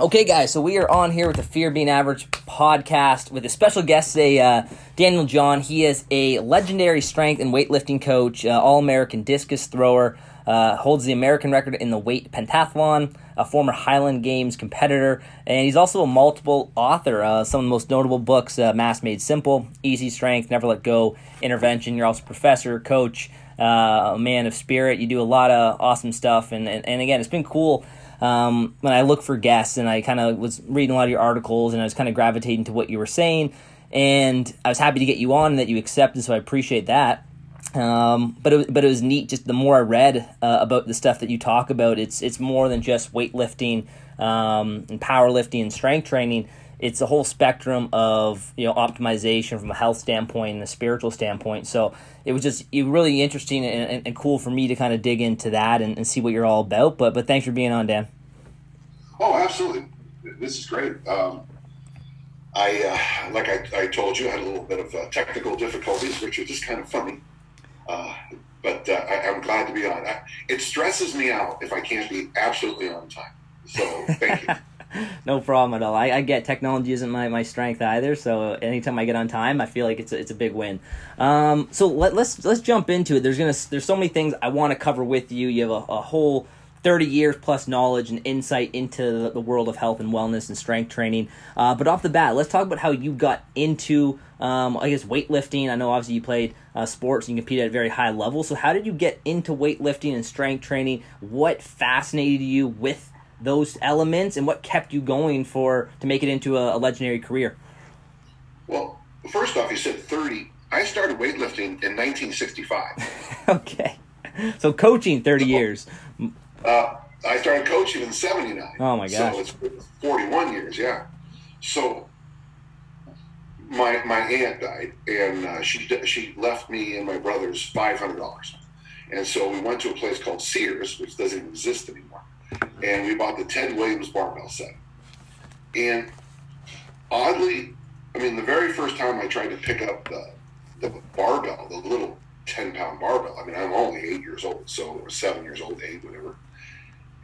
Okay, guys, so we are on here with the Fear Being Average podcast with a special guest today, uh, Daniel John. He is a legendary strength and weightlifting coach, uh, All American discus thrower, uh, holds the American record in the weight pentathlon, a former Highland Games competitor, and he's also a multiple author. Uh, some of the most notable books uh, Mass Made Simple, Easy Strength, Never Let Go, Intervention. You're also a professor, coach, uh, a man of spirit. You do a lot of awesome stuff, and, and, and again, it's been cool um, when I look for guests and I kind of was reading a lot of your articles and I was kind of gravitating to what you were saying. And I was happy to get you on and that you accepted, so I appreciate that. Um, but it, but it was neat. Just the more I read uh, about the stuff that you talk about, it's it's more than just weightlifting um, and powerlifting and strength training. It's a whole spectrum of you know optimization from a health standpoint and a spiritual standpoint. So it was just it really interesting and, and, and, cool for me to kind of dig into that and, and, see what you're all about. But but thanks for being on, Dan. Oh, absolutely. This is great. Um, I uh, like I, I told you, I had a little bit of uh, technical difficulties, which are just kind of funny. Uh, but uh, I, am glad to be on. I, it stresses me out if I can't be absolutely on time. So thank you. no problem at all. I, I, get technology isn't my, my strength either, so anytime I get on time, I feel like it's a, it's a big win. Um, so let, let's let's jump into it. There's gonna there's so many things I want to cover with you. You have a, a whole 30 years plus knowledge and insight into the, world of health and wellness and strength training. Uh, but off the bat, let's talk about how you got into, um, I guess, weightlifting. I know obviously you played uh, sports and you competed at a very high level. So, how did you get into weightlifting and strength training? What fascinated you with those elements and what kept you going for to make it into a, a legendary career? Well, first off, you said 30. I started weightlifting in 1965. okay. So coaching 30 so, years. Uh, I started coaching in 79. Oh my gosh. So it's 41 years, yeah. So my my aunt died and uh, she she left me and my brothers $500. And so we went to a place called Sears, which doesn't exist anymore and we bought the Ted Williams barbell set. And oddly, I mean, the very first time I tried to pick up the the barbell, the little ten pound barbell. I mean, I'm only eight years old, so or seven years old, eight, whatever.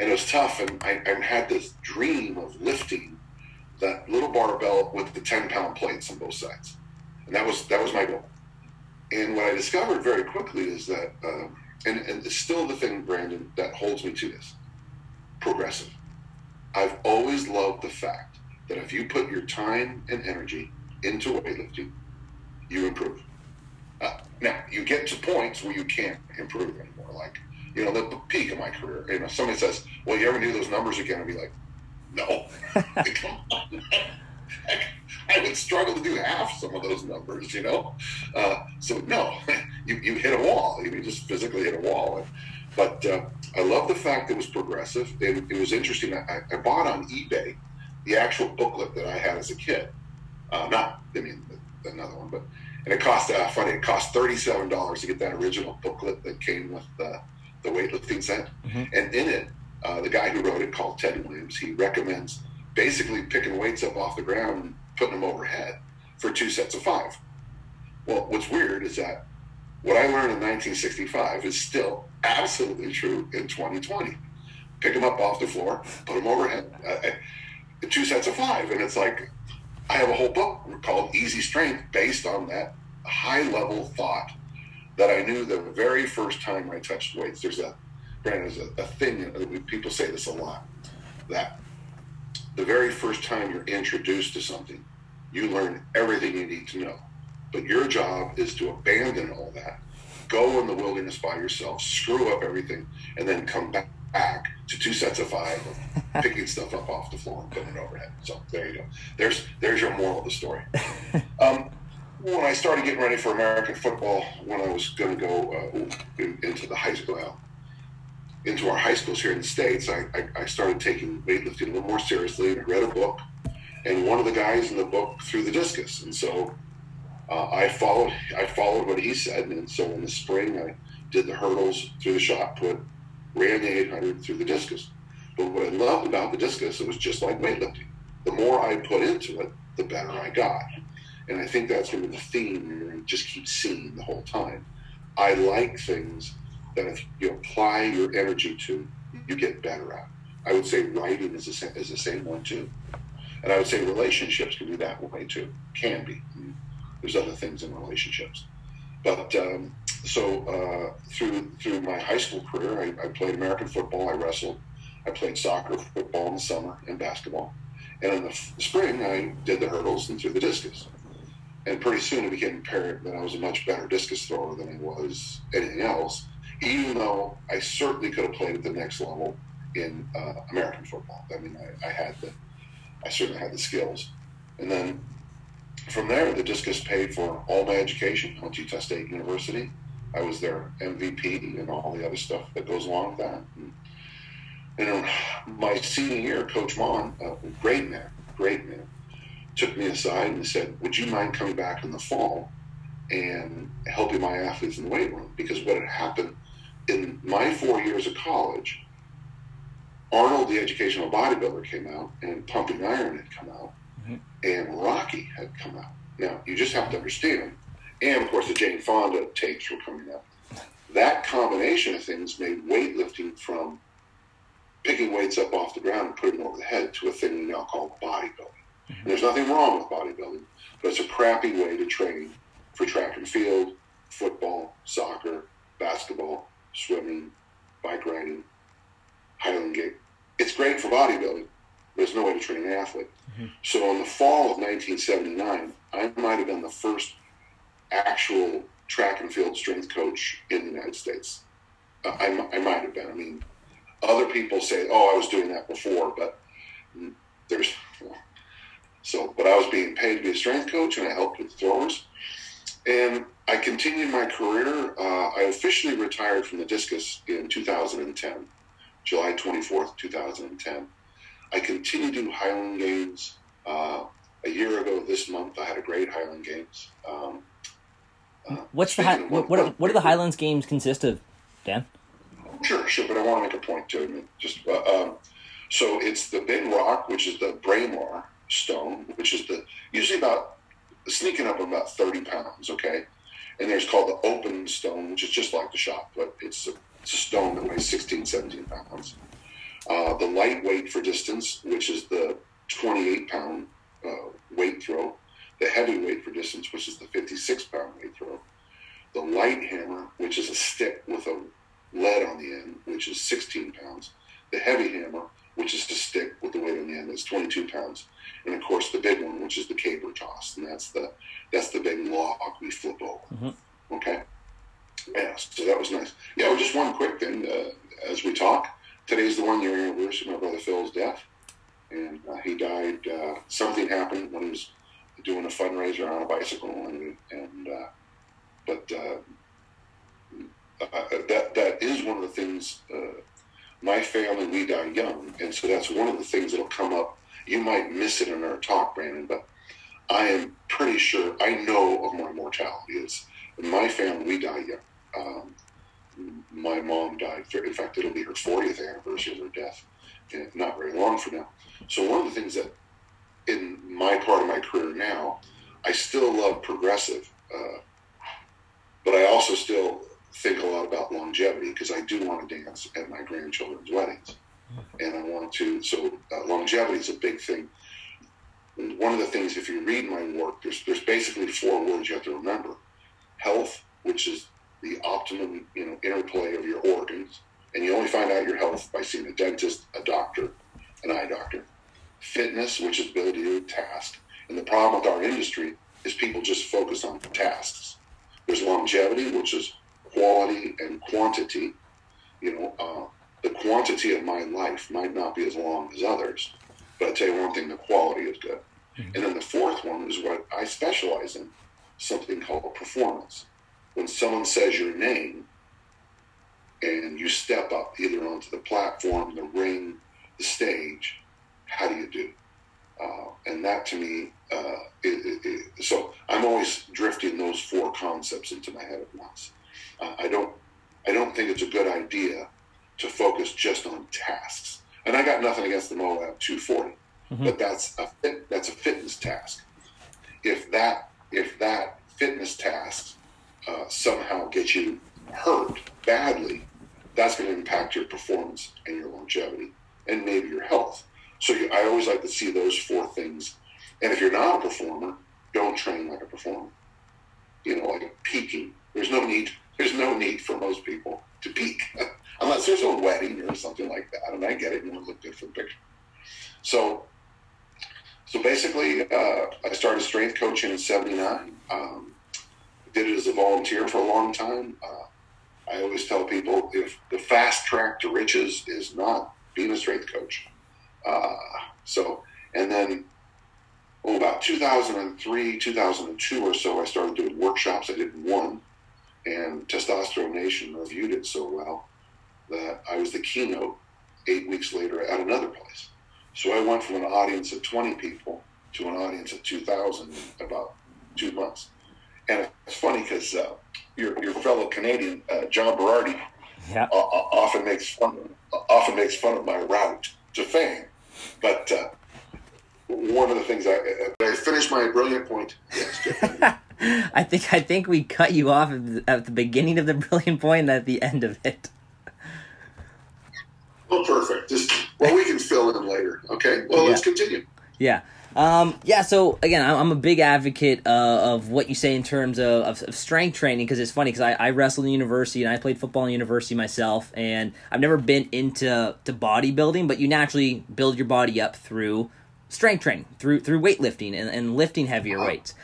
And it was tough, and I, I had this dream of lifting that little barbell with the ten pound plates on both sides, and that was that was my goal. And what I discovered very quickly is that, uh, and, and it's still the thing, Brandon, that holds me to this progressive. I've always loved the fact that if you put your time and energy into weightlifting, you improve. Uh, now, you get to points where you can't improve anymore. Like, you know, the, peak of my career. You know, somebody says, well, you ever do those numbers again? I'd be like, no. I would struggle to do half some of those numbers, you know? Uh, so, no, you, you hit a wall. You just physically hit a wall. But uh, I love the fact that it was progressive. It was interesting. I, I, bought on eBay the actual booklet that I had as a kid. Uh, not, I mean, another one, but and it cost uh, funny. It cost thirty seven dollars to get that original booklet that came with the the weightlifting set. Mm-hmm. And in it, uh, the guy who wrote it, called Ted Williams, he recommends basically picking weights up off the ground and putting them overhead for two sets of five. Well, what's weird is that what I learned in 1965 is still absolutely true in 2020. Pick them up off the floor, put them overhead, uh, two sets of five. And it's like, I have a whole book called Easy Strength based on that high level thought that I knew the very first time I touched weights. There's a, Brandon, there's a, a thing, people say this a lot, that the very first time you're introduced to something, you learn everything you need to know. But your job is to abandon all that go in the wilderness by yourself, screw up everything, and then come back, back to two sets of five of picking stuff up off the floor and putting it overhead. So there you go. There's there's your moral of the story. Um, when I started getting ready for American football, when I was going to go uh, in, into the high school, uh, into our high schools here in the states, I, I, I started taking weightlifting a little more seriously, and I read a book. And one of the guys in the book threw the discus, and so uh, I followed I followed what he said, and so in the spring I did the hurdles through the shot put, ran the 800 through the discus. But what I loved about the discus, it was just like weightlifting. The more I put into it, the better I got. And I think that's to be the theme you're just keep seeing the whole time. I like things that if you apply your energy to, you get better at. I would say writing is the same, is the same one too. And I would say relationships can be that way too. Can be. There's other things in relationships. But um, so uh, through through my high school career, I, I, played American football. I wrestled. I played soccer, football in the summer, and basketball. And in the spring, I did the hurdles and threw the discus. And pretty soon, it became apparent that I was a much better discus thrower than I was anything else. Even though I certainly could have played at the next level in uh, American football. I mean, I, I had the, I certainly had the skills. And then from there, the discus paid for all my education. To Utah State University. I was their MVP and all the other stuff that goes along with that. And, and my senior year, Coach Maughan, a great man, great man, took me aside and said, "Would you mind coming back in the fall and helping my athletes in the weight room?" Because what had happened in my four years of college, Arnold, the educational bodybuilder, came out, and Pumping Iron had come out, mm-hmm. and Rocky had come out. Now, you just have to understand, and of course, the Jane Fonda tapes were coming up. That combination of things made weightlifting from picking weights up off the ground and putting them over the head to a thing we now call bodybuilding. There's nothing wrong with bodybuilding, but it's a crappy way to train for track and field, football, soccer, basketball, swimming, bike riding, Highland Games. It's great for bodybuilding, but there's no way to train an athlete. Mm-hmm. So in the fall of 1979, I might have been the first actual track and field strength coach in the United States. Uh, I, I might have been. I mean, other people say, "Oh, I was doing that before," but there's so. But I was being paid to be a strength coach, and I helped with throwers. And I continued my career. Uh, I officially retired from the discus in 2010. July 24th, 2010. I continue to do Highland Games. Uh, a year ago this month, I had a great Highland Games. Um, uh, What's the hi- what, what, what do the Highlands Games consist of, Dan? Sure, sure, but I want to make a point to it. Just uh, um, so it's the big rock, which is the Braemar stone, which is the usually about sneaking up about thirty pounds. Okay, and there's called the open stone, which is just like the shot but It's a it's a stone that weighs 16, 17 pounds. Uh, the lightweight for distance, which is the 28 pound uh, weight throw. The heavyweight for distance, which is the 56 pound weight throw. The light hammer, which is a stick with a lead on the end, which is 16 pounds. The heavy hammer, which is to stick with the weight on the end, is 22 pounds. And of course, the big one, which is the caber toss, and that's the that's the big log we flip over. Mm-hmm. Okay. Yeah, so that was nice. Yeah, well, just one quick thing uh, as we talk. Today's the one year anniversary of my brother Phil's death, and uh, he died. Uh, something happened when he was doing a fundraiser on a bicycle, and, and uh, but uh, uh, that that is one of the things. My family, we die young, and so that's one of the things that'll come up. You might miss it in our talk, Brandon, but I am pretty sure I know of my mortality. It's in my family, we die young. Um, my mom died. In fact, it'll be her 40th anniversary of her death, and not very long from now. So one of the things that, in my part of my career now, I still love progressive, uh, but I also still think a lot about longevity because I do want to dance at my grandchildren's weddings, and I want to. So uh, longevity is a big thing. And one of the things, if you read my work, there's there's basically four words you have to remember: health, which is the optimum you know interplay of your organs, and you only find out your health by seeing a dentist, a doctor, an eye doctor. Fitness, which is ability to do task, and the problem with our industry is people just focus on tasks. There's longevity, which is quality and quantity. You know, uh, the quantity of my life might not be as long as others, but I tell you one thing: the quality is good. Mm-hmm. And then the fourth one is what I specialize in, something called performance when someone says your name and you step up either onto the platform, the ring, the stage, how do you do? Uh, and that to me, uh, it, it, it, so I'm always drifting those four concepts into my head at once. I don't, I don't think it's a good idea to focus just on tasks. And I got nothing against the Moab 240, mm-hmm. but that's a fit, that's a fitness task. If that if that fitness task uh, somehow gets you hurt badly, that's going to impact your performance and your longevity and maybe your health. So you, I always like to see those four things. And if you're not a performer, don't train like a performer. You know, like a peaking. There's no need. There's no need for most people to peak unless there's a wedding or something like that. And I get it. You want to look good for the picture. So, so basically, uh, I started strength coaching in '79. Um, did it as a volunteer for a long time. Uh, I always tell people if the fast track to riches is not being a strength coach. Uh, so, and then oh, about 2003, 2002 or so, I started doing workshops. I did one, and Testosterone Nation reviewed it so well that I was the keynote eight weeks later at another place. So I went from an audience of 20 people to an audience of 2,000 in about two months. And it's funny because uh, your, your fellow Canadian, uh, John Berardi, yeah. uh, often makes fun often makes fun of my route to fame. But uh, one of the things I, I finished my brilliant point. Yes, I think I think we cut you off at the, beginning of the brilliant point and at the end of it. Oh, perfect. Just well, we can fill in later. Okay. Well, yeah. let's continue. Yeah. Um, yeah, so again, I'm a big advocate uh, of what you say in terms of, of, of strength training because it's funny because I, I, wrestled in university and I played football in university myself, and I've never been into to bodybuilding, but you naturally build your body up through strength training, through through weightlifting and, and lifting heavier weights.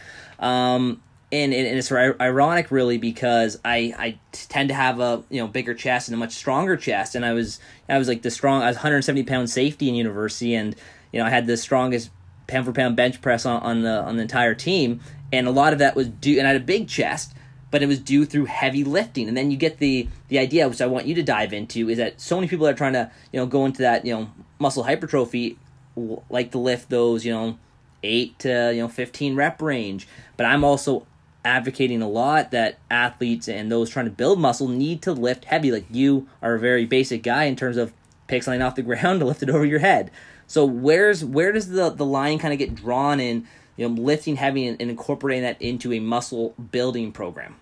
Um, and, and it's ironic really because I, I tend to have a you know bigger chest and a much stronger chest and I was I was like the strong I was 170 pound safety in university and you know I had the strongest pound for pound bench press on, on the on the entire team, and a lot of that was due. And I had a big chest, but it was due through heavy lifting. And then you get the the idea, which I want you to dive into, is that so many people are trying to you know go into that you know muscle hypertrophy, like to lift those you know eight to you know fifteen rep range. But I'm also advocating a lot that athletes and those trying to build muscle need to lift heavy. Like you are a very basic guy in terms of pick something off the ground to lift it over your head. So where's where does the the line kind of get drawn in? You know, lifting heavy and, and incorporating that into a muscle building program.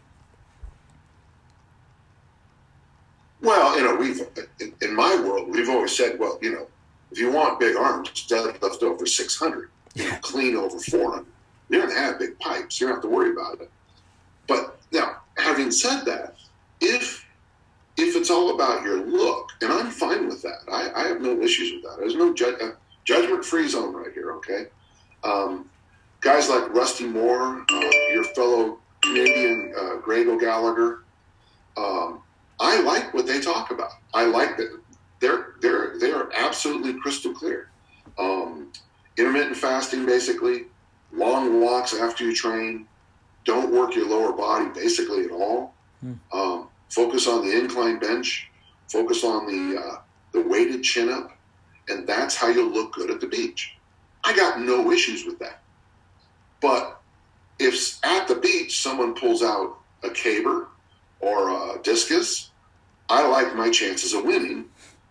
Well, you know, we've in, in my world we've always said, well, you know, if you want big arms, deadlift over six hundred, yeah. clean over four hundred. You don't have big pipes. You don't have to worry about it. But now, having said that, if if it's all about your look, and I'm fine with that. I, I have no issues with that. There's no ju- uh, judgment free zone right here, okay? Um, guys like Rusty Moore, uh, your fellow Canadian uh, Greg O'Gallagher, um, I like what they talk about. I like that they're they're they're absolutely crystal clear. Um, intermittent fasting, basically, long walks after you train, don't work your lower body basically at all. Hmm. Um, focus on the incline bench, focus on the uh, the weighted chin up, and that's how you'll look good at the beach. I got no issues with that. But if at the beach someone pulls out a caber or a discus, I like my chances of winning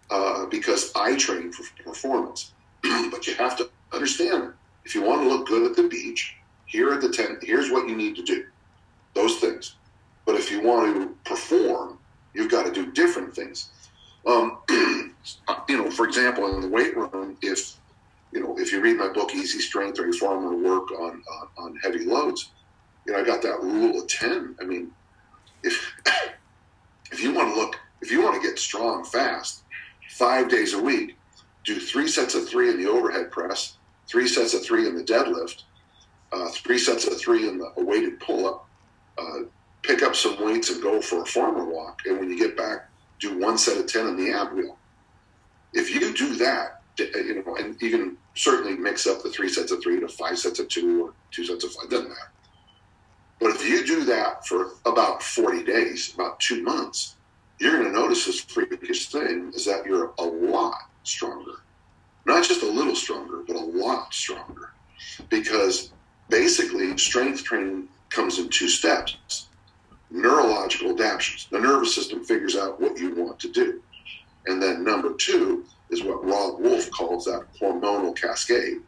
uh, because I train for performance. but you have to understand if you want to look good at the beach, here at the tent, here's what you need to do. Those things. But if you want to perform, you've got to do different things. Um, you know, for example, in the weight room, if you know, if you read my book Easy Strength or Reformer Work on, on on heavy loads, you know, I got that rule of ten. I mean, if if you want to look, if you want to get strong fast, five days a week, do three sets of three in the overhead press, three sets of three in the deadlift, uh, three sets of three in the weighted pull up, uh, pick up some weights and go for a farmer walk. And when you get back, do one set of 10 in the ab wheel. If you do that, you know, and even certainly mix up the three sets of three to five sets of two or two sets of five, doesn't matter. But if you do that for about 40 days, about two months, you're going to notice this freakish thing is that you're a lot stronger. Not just a little stronger, but a lot stronger. Because basically, strength training comes in two steps neurological adaptations. The nervous system figures out what you want to do. And then number two is what Robb Wolf calls that hormonal cascade,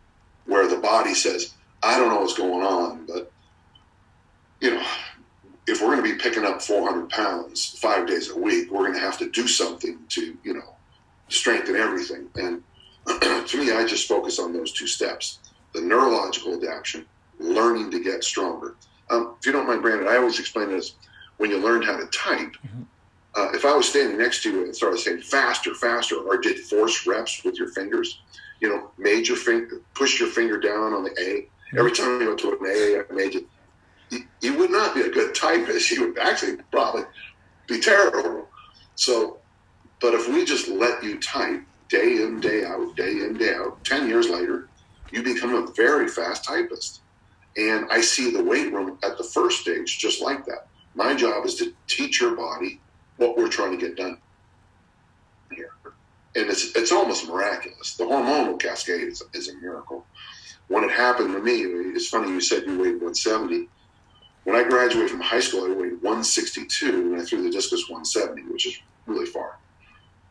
where the body says, I don't know what's going on, but you know, if we're going to be picking up 400 pounds five days a week, we're going to have to do something to, you know, strengthen everything. And to me, I just focus on those two steps the neurological adaptation, learning to get stronger. Um, if you don't mind, Brandon, I always explain it as when you learned how to type. Mm-hmm. Uh, if I was standing next to you and started saying faster, faster, or did force reps with your fingers, you know, made your finger, push your finger down on the A. Every time you went to an A, I made you, you, you would not be a good typist. You would actually probably be terrible. So, but if we just let you type day in, day out, day in, day out, 10 years later, you become a very fast typist. And I see the weight room at the first stage just like that. My job is to teach your body what we're trying to get done here. And it's, it's almost miraculous. The hormonal cascade is, is a miracle. When it happened to me, it's funny you said you weighed 170. When I graduated from high school, I weighed 162 and I threw the discus 170, which is really far.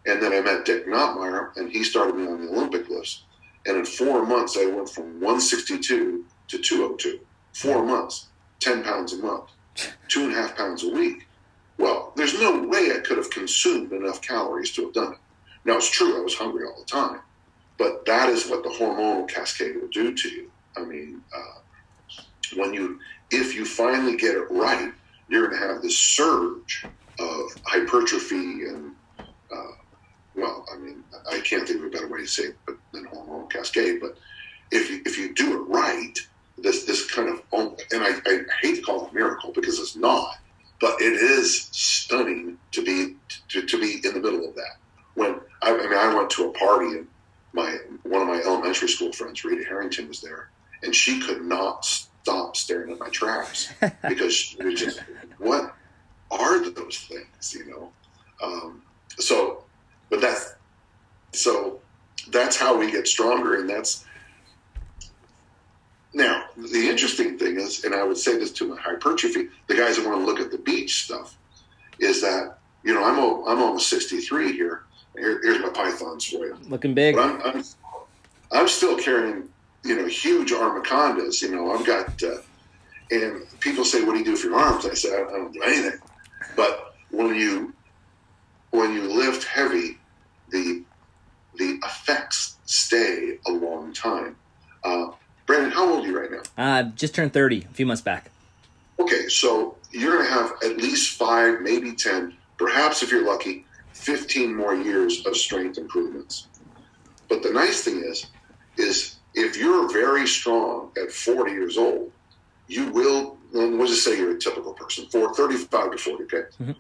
And then I met Dick Notmeyer, and he started me on the Olympic lifts. And in four months, I went from 162 to 202. Four months, 10 pounds a month, two and a half pounds a week. Well, there's no way I could have consumed enough calories to have done it. Now, it's true, I was hungry all the time, but that is what the hormonal cascade will do to you. I mean, uh, when you, if you finally get it right, you're going to have this surge of hypertrophy and, uh, well, I mean, I can't think of a better way to say it than hormonal cascade, but if you, if you do it right, this this kind of, and I, I hate to call it a miracle because it's not, but it is stunning to be to, to be in the middle of that. When I, I mean, I went to a party and my one of my elementary school friends, Rita Harrington, was there, and she could not stop staring at my traps because she was just, what are those things, you know? Um, so, but that's so that's how we get stronger, and that's now, the interesting thing is, and I would say this to my hypertrophy, the guys that want to look at the beach stuff, is that, you know, I'm, I'm almost 63 here. here here's my pythons for you. Looking big. I'm, I'm, I'm, still carrying, you know, huge armacondas. You know, I've got, uh, and people say, what do you do for your arms? I say, I, I don't do anything. But when you, when you lift heavy, the, the effects stay a long time. Uh, Brandon, how old are you right now? Uh, just turned 30 a few months back. Okay, so you're going to have at least five, maybe 10, perhaps if you're lucky, 15 more years of strength improvements. But the nice thing is, is if you're very strong at 40 years old, you will, let's just say you're a typical person, for 35 to 40, okay? Mm-hmm.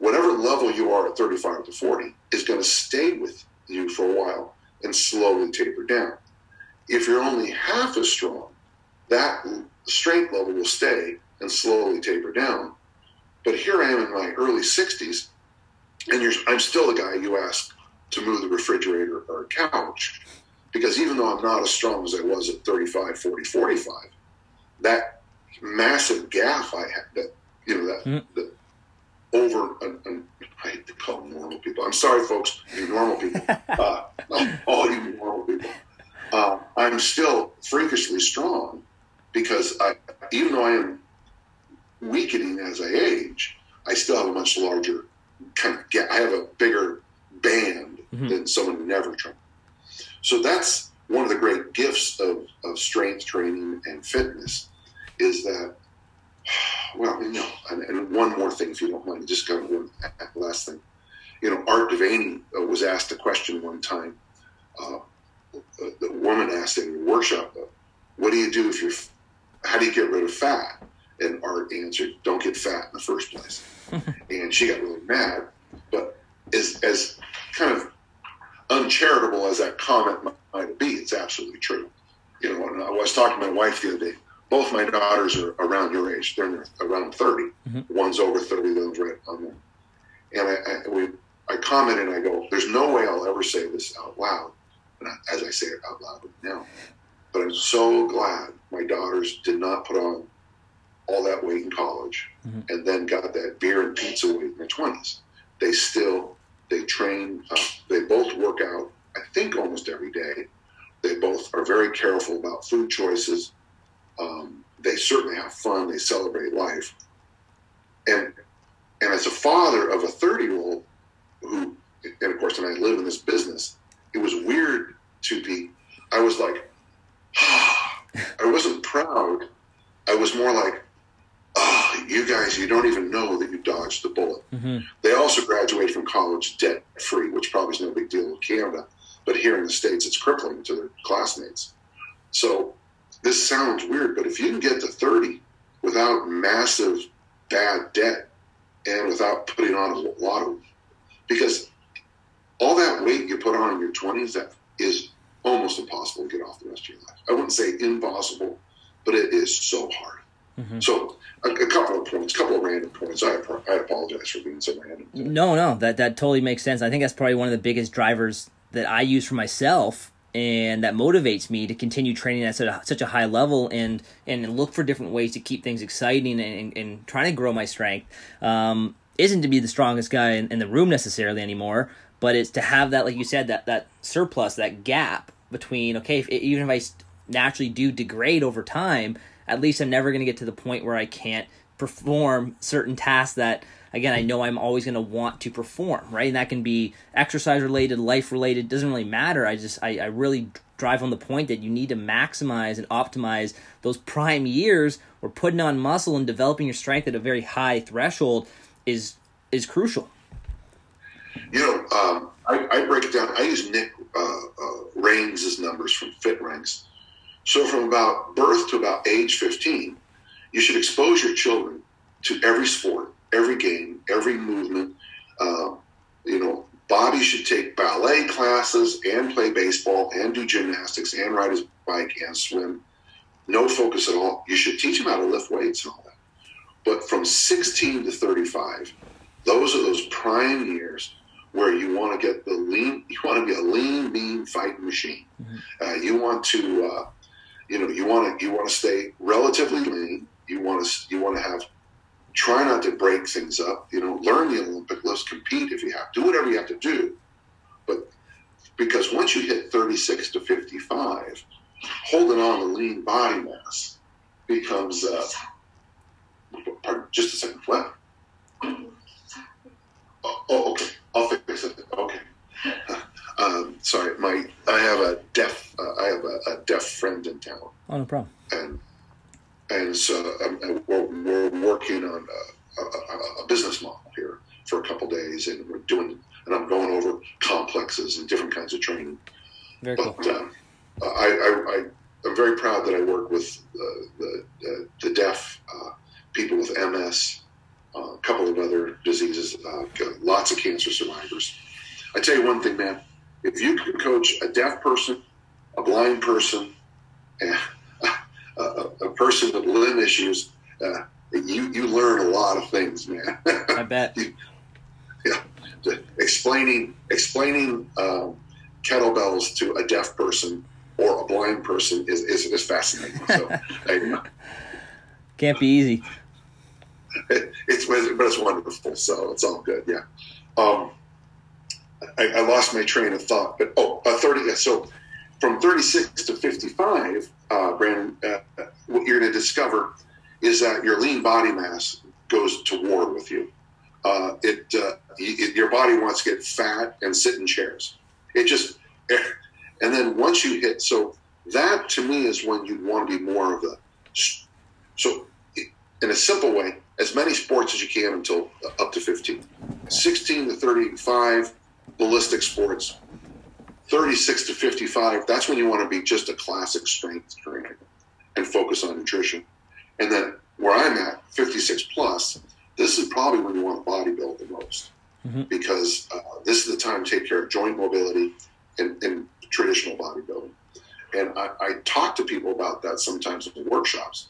Whatever level you are at 35 to 40 is going to stay with you for a while and slowly taper down. If you're only half as strong, that strength level will stay and slowly taper down. But here I am in my early 60s, and I'm still the guy you ask to move the refrigerator or a couch. Because even though I'm not as strong as I was at 35, 40, 45, that massive gap I had, that, you know, that, mm. that over, and, and I hate to call them normal people. I'm sorry, folks, you normal people, uh, all you normal people uh, I'm still freakishly strong because I, even though I am weakening as I age, I still have a much larger kind of get. I have a bigger band mm-hmm. than someone who never trained. So that's one of the great gifts of, of strength training and fitness is that, well, you know, and, and one more thing, if you don't mind, just kind of one last thing. You know, Art De Vany uh, was asked a question one time. Uh, the woman asked in the workshop, "What do you do if you're? How do you get rid of fat?" And Art answered, "Don't get fat in the first place." and she got really mad. But as as kind of uncharitable as that comment might be, it's absolutely true. You know, I was talking to my wife the other day. Both my daughters are around your age. They're around 30. Mm-hmm. One's over 30, the other's right on there. And I, I, we, I commented and I go, there's no way I'll ever say this out loud as I say it out loud now. But I'm so glad my daughters did not put on all that weight in college mm-hmm. and then got that beer and pizza weight in their 20s. They still, they train, uh, they both work out, I think almost every day. They both are very careful about food choices. They certainly have fun. They celebrate life. And and as a father of a 30 year old who, and of course, and I live in this business, it was weird to be, I was like, I wasn't proud. I was more like, oh, you guys, you don't even know that you dodged the bullet. Mm-hmm. They also graduate from college debt free, which probably is no big deal in Canada. But here in the States, it's crippling to their classmates. So this sounds weird, but if you can get to 30 without massive bad debt and without putting on a lot of, because all that weight you put on in your 20s that is almost impossible to get off the rest of your life. I wouldn't say impossible, but it is so hard. Mhm. So a, a couple of points, a couple of random points. I, I apologize for being so random. No, no, that that totally makes sense. I think that's probably one of the biggest drivers that I use for myself, and that motivates me to continue training at such a, such a high level and and look for different ways to keep things exciting and, and, and trying to grow my strength. Um, isn't to be the strongest guy in, in the room necessarily anymore, but it's to have that, like you said, that that surplus, that gap between okay, if, even if i naturally do degrade over time, at least I'm never going to get to the point where I can't perform certain tasks that again I know I'm always going to want to perform, right? And that can be exercise related, life related, doesn't really matter. I just I, I really drive on the point that you need to maximize and optimize those prime years where putting on muscle and developing your strength at a very high threshold is is crucial. You know, um, I, I break it down. I use Nick uh, uh, numbers from FitRanks. So from about birth to about age 15, you should expose your children to every sport, every game, every movement. Uh, you know, Bobby should take ballet classes and play baseball and do gymnastics and ride his bike and swim. No focus at all. You should teach him how to lift weights and all that. But from 16 to 35, those are those prime years where you want to get the lean, you want to be a lean, mean fighting machine. Uh, you want to, uh, you know, you want to, you want to stay relatively lean. You want to, you want to have, try not to break things up. You know, learn the Olympic lifts, compete if you have, do whatever you have to do. But because once you hit 36 to 55, holding on to lean body mass becomes, uh, pardon, just a second, what? Oh, oh, okay. I'll fix it. Okay. Um, sorry, my I have a deaf uh, I have a, a deaf friend in town, Oh no problem. and and so um, we're, we're working on a, a, a business model here for a couple days, and we're doing and I'm going over complexes and different kinds of training. Very cool. But um, I, I, I'm very proud that I work with uh, the uh, the deaf uh, people with MS, uh, a couple of other diseases, uh, lots of cancer survivors. I tell you one thing, man. If you can coach a deaf person, a blind person, and a, a, person with limb issues, uh, you you learn a lot of things, man. I bet. Yeah, explaining explaining um, kettlebells to a deaf person or a blind person is, is, is fascinating. So I, Can't be easy. it, it's but it's wonderful. So it's all good. Yeah. Um, I, I lost my train of thought, but oh, uh, thirty. So from thirty six to fifty five, uh, Brandon, uh, what you're going to discover is that your lean body mass goes to war with you. Uh, it, uh, y- your body wants to get fat and sit in chairs. It just, and then once you hit, so that to me is when you want to be more of the, so in a simple way, as many sports as you can until up to 15. 16 to 35, ballistic sports. 36 to 55, that's when you want to be just a classic strength trainer and focus on nutrition. And then where I'm at, 56 plus, this is probably when you want to bodybuild the most Mhm. because uh, this is the time to take care of joint mobility in, in traditional bodybuilding. And I, I talk to people about that sometimes in workshops.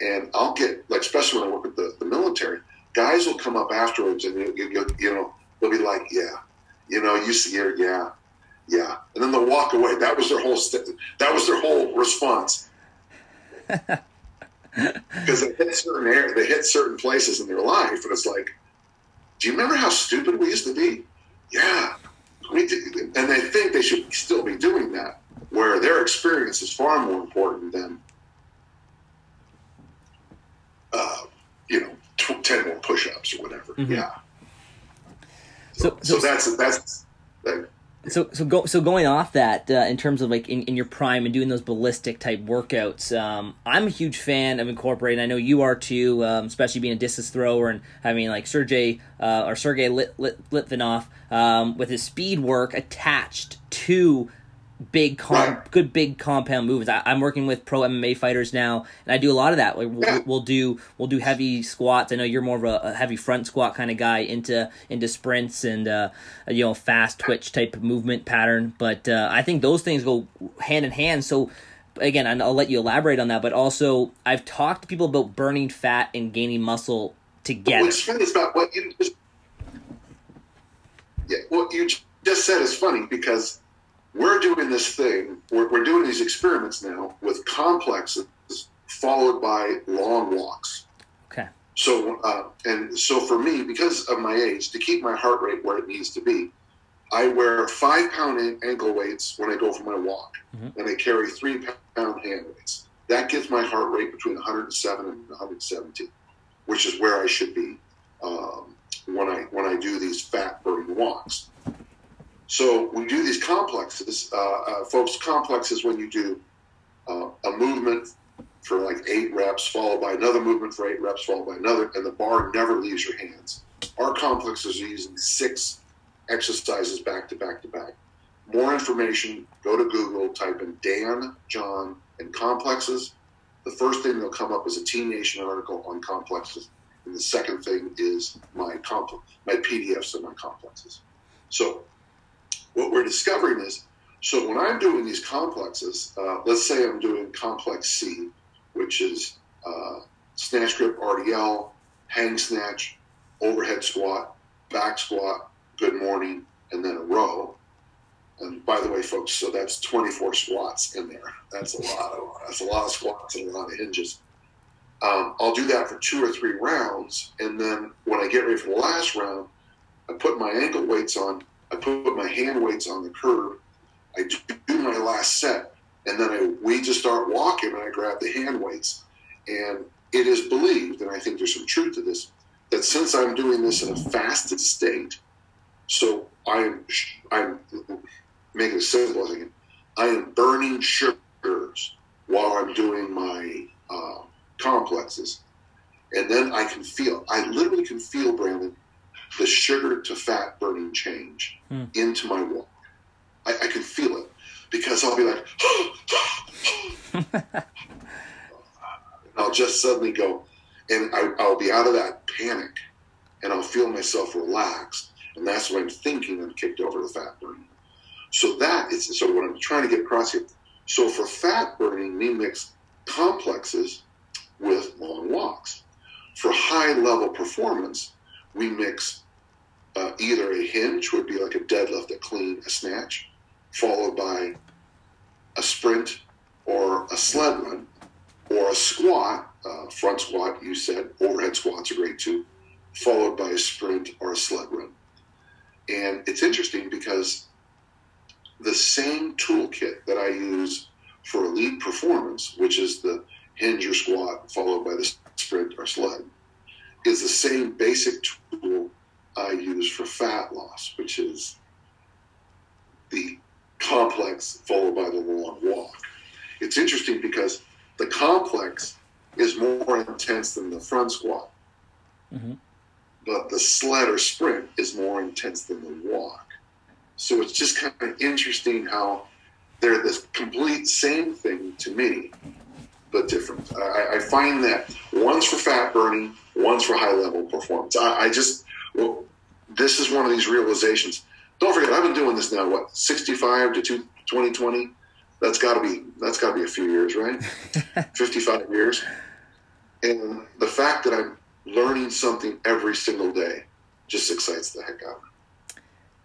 And I'll get, like, especially when I work with the, the military, guys will come up afterwards and, you, you, you know, they'll be like, yeah, you know, you see here, yeah, yeah. And then they'll walk away. That was their whole, st- that was their whole response because they hit certain air, they hit certain places in their life, and it's like, do you remember how stupid we used to be? Yeah, we did, and they think they should still be doing that, where their experience is far more important than, uh, you know, tw- ten more push-ups or whatever. Mhm. Yeah, So, so, so that's that's. That, so so go so going off that uh, in terms of like in, in your prime and doing those ballistic type workouts, um, I'm a huge fan of incorporating. I know you are too, um, especially being a discus thrower and having like Sergey uh, or Sergey Lit, Lit, Litvinov um, with his speed work attached to big comp, good big compound moves. I, am working with pro MMA fighters now, and I do a lot of that. Like we'll, we'll do we'll do heavy squats. I know you're more of a, a heavy front squat kind of guy into into sprints and uh, you know fast twitch type of movement pattern. But uh, I think those things go hand in hand. So again, I'll let you elaborate on that. But also, I've talked to people about burning fat and gaining muscle together. Funny is about what you just yeah, what you just said is funny because we're doing this thing, we're, we're doing these experiments now with complexes followed by long walks. Okay. So, uh, and so for me, because of my age, to keep my heart rate where it needs to be, I wear five pound ankle weights when I go for my walk, mm-hmm. and I carry three pound hand weights. That gets my heart rate between 107 and 117, which is where I should be um, when I when I do these fat burning walks. So we do these complexes, uh, uh, folks. Complexes when you do uh, a movement for like eight reps, followed by another movement for eight reps, followed by another, and the bar never leaves your hands. Our complexes are using six exercises back to back to back. More information, go to Google, type in Dan, John, and complexes. The first thing that'll come up is a T Nation article on complexes, and the second thing is my complex, my PDFs of my complexes. So what we're discovering is so when I'm doing these complexes, uh, let's say I'm doing complex C, which is uh, snatch grip RDL, hang snatch, overhead squat, back squat, good morning, and then a row. And by the way, folks, so that's 24 squats in there. That's a lot of that's a lot of squats and a lot of hinges. Um, I'll do that for two or three rounds, and then when I get ready for the last round, I put my ankle weights on I put my hand weights on the curb. I do my last set, and then I we just start walking, and I grab the hand weights. And it is believed, and I think there's some truth to this, that since I'm doing this in a fasted state, so I'm I'm making it simple as I can. I am burning sugars while I'm doing my uh, complexes, and then I can feel. I literally can feel, Brandon, the sugar to fat burning change hmm. into my walk. I, I can feel it because I'll be like, I'll just suddenly go, and I, I'll be out of that panic, and I'll feel myself relaxed, and that's when I'm thinking I'm kicked over the fat burning. So that is so what I'm trying to get across here. So for fat burning, we mix complexes with long walks. For high level performance, we mix uh, either a hinge would be like a deadlift, a clean, a snatch, followed by a sprint or a sled run, or a squat, uh, front squat, you said, overhead squats are great too, followed by a sprint or a sled run. And it's interesting because the same toolkit that I use for elite performance, which is the hinge or squat followed by the sprint or sled, is the same basic tool I use for fat loss, which is the complex followed by the long walk. It's interesting because the complex is more intense than the front squat, mm-hmm. but the sled or sprint is more intense than the walk. So it's just kind of interesting how they're this complete same thing to me, but different. I, I find that one's for fat burning, one's for high level performance. I, I just well, this is one of these realizations. Don't forget, I've been doing this now. What, sixty-five to 2020? That's got to be that's got to be a few years, right? Fifty-five years, and the fact that I'm learning something every single day just excites the heck out of me.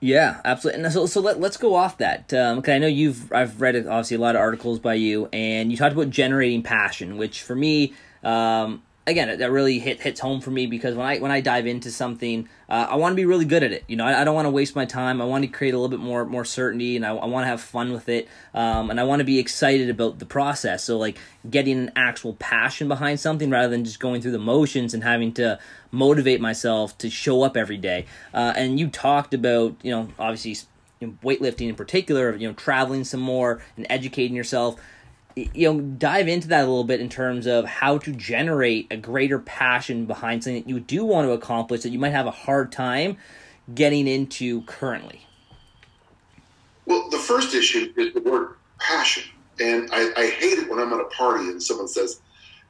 Yeah, absolutely. And so, so let, let's go off that um, I know you've I've read obviously a lot of articles by you, and you talked about generating passion, which for me, um, again, that really hit, hits home for me because when I when I dive into something, uh, I want to be really good at it. You know, I, I don't want to waste my time. I want to create a little bit more more certainty, and I, I want to have fun with it, um, and I want to be excited about the process. So like getting an actual passion behind something rather than just going through the motions and having to motivate myself to show up every day. Uh, and you talked about you know obviously weightlifting in particular, you know traveling some more and educating yourself you know dive into that a little bit in terms of how to generate a greater passion behind something that you do want to accomplish that you might have a hard time getting into currently. Well the first issue is the word passion. And I, I hate it when i'm at a party and someone says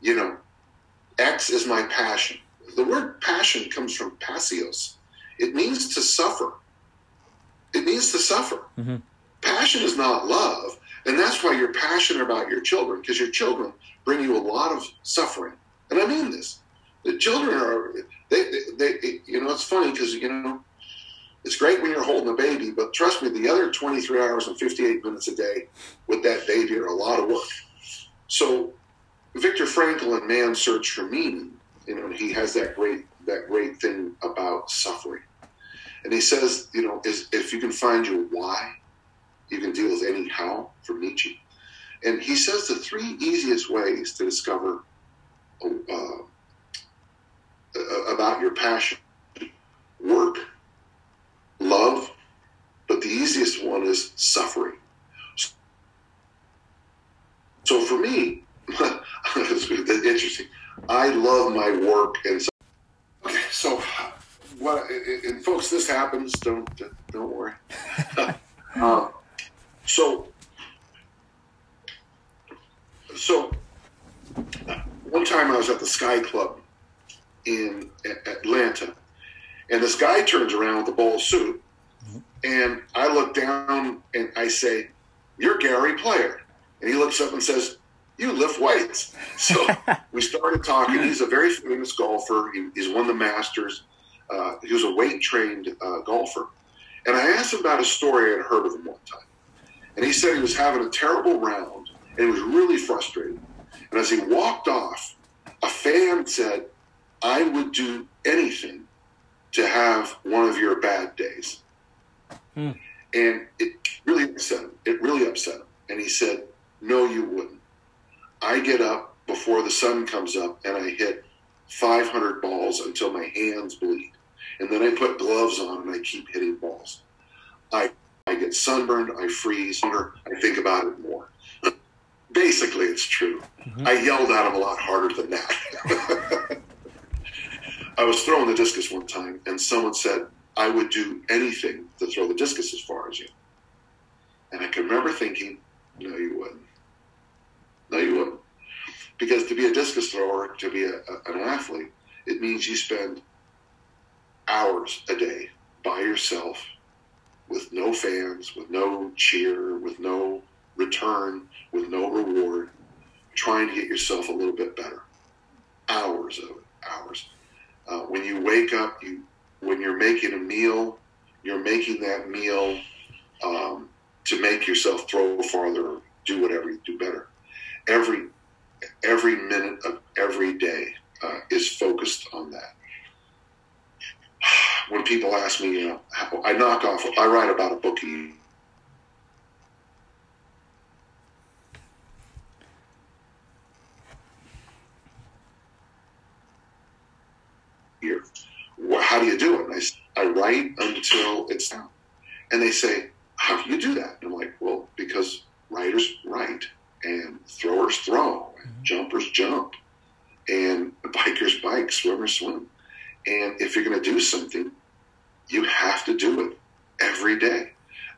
you know x is my passion. The word passion comes from passios. It means to suffer. It means to suffer. Mm-hmm. passion is not love and that's why you're passionate about your children, because your children bring you a lot of suffering. And I mean this. The children are, they, they, they you know, it's funny because, you know, it's great when you're holding a baby, but trust me, the other 23 hours and 58 minutes a day with that baby are a lot of work. So Viktor Frankl in Man's Search for Meaning, you know, he has that great, that great thing about suffering. And he says, you know, is if you can find your why, you can deal with any how from Nietzsche. And he says the three easiest ways to discover uh, about your passion work, love, but the easiest one is suffering. So for me, it's interesting. I love my work, and so, okay. So, what? And folks, this happens. Don't don't worry. uh, so, so one time I was at the Sky Club in Atlanta, and this guy turns around with a ball suit, and I look down and I say, "You're Gary Player," and he looks up and says, "You lift weights." So we started talking. He's a very famous golfer. He, he's won the Masters. Uh, he was a weight trained uh, golfer, and I asked him about a story I'd heard of him one time. And he said he was having a terrible round and he was really frustrated. And as he walked off, a fan said, I would do anything to have one of your bad days. Hmm. And it really upset him. It really upset him. And he said, No, you wouldn't. I get up before the sun comes up and I hit 500 balls until my hands bleed. And then I put gloves on and I keep hitting balls. I I get sunburned, I freeze, I think about it more. Basically, it's true. Mm-hmm. I yelled at him a lot harder than that. I was throwing the discus one time, and someone said, I would do anything to throw the discus as far as you. And I can remember thinking, no, you wouldn't. No, you wouldn't. Because to be a discus thrower, to be a, a, an athlete, it means you spend hours a day by yourself with no fans, with no cheer, with no return, with no reward, trying to get yourself a little bit better. Hours of it, hours. Uh, when you wake up, you when you're making a meal, you're making that meal um, to make yourself throw farther, do whatever you do better. Every every minute of every day uh, is focused on that when people ask me, you know, I knock off, I write about a book a year. How do you do it? And I, I write until it's done. And they say, how do you do that? And I'm like, well, because writers write and throwers throw and mm-hmm. jumpers jump and bikers bike, swimmers swim. And if you're going to do something, you have to do it every day.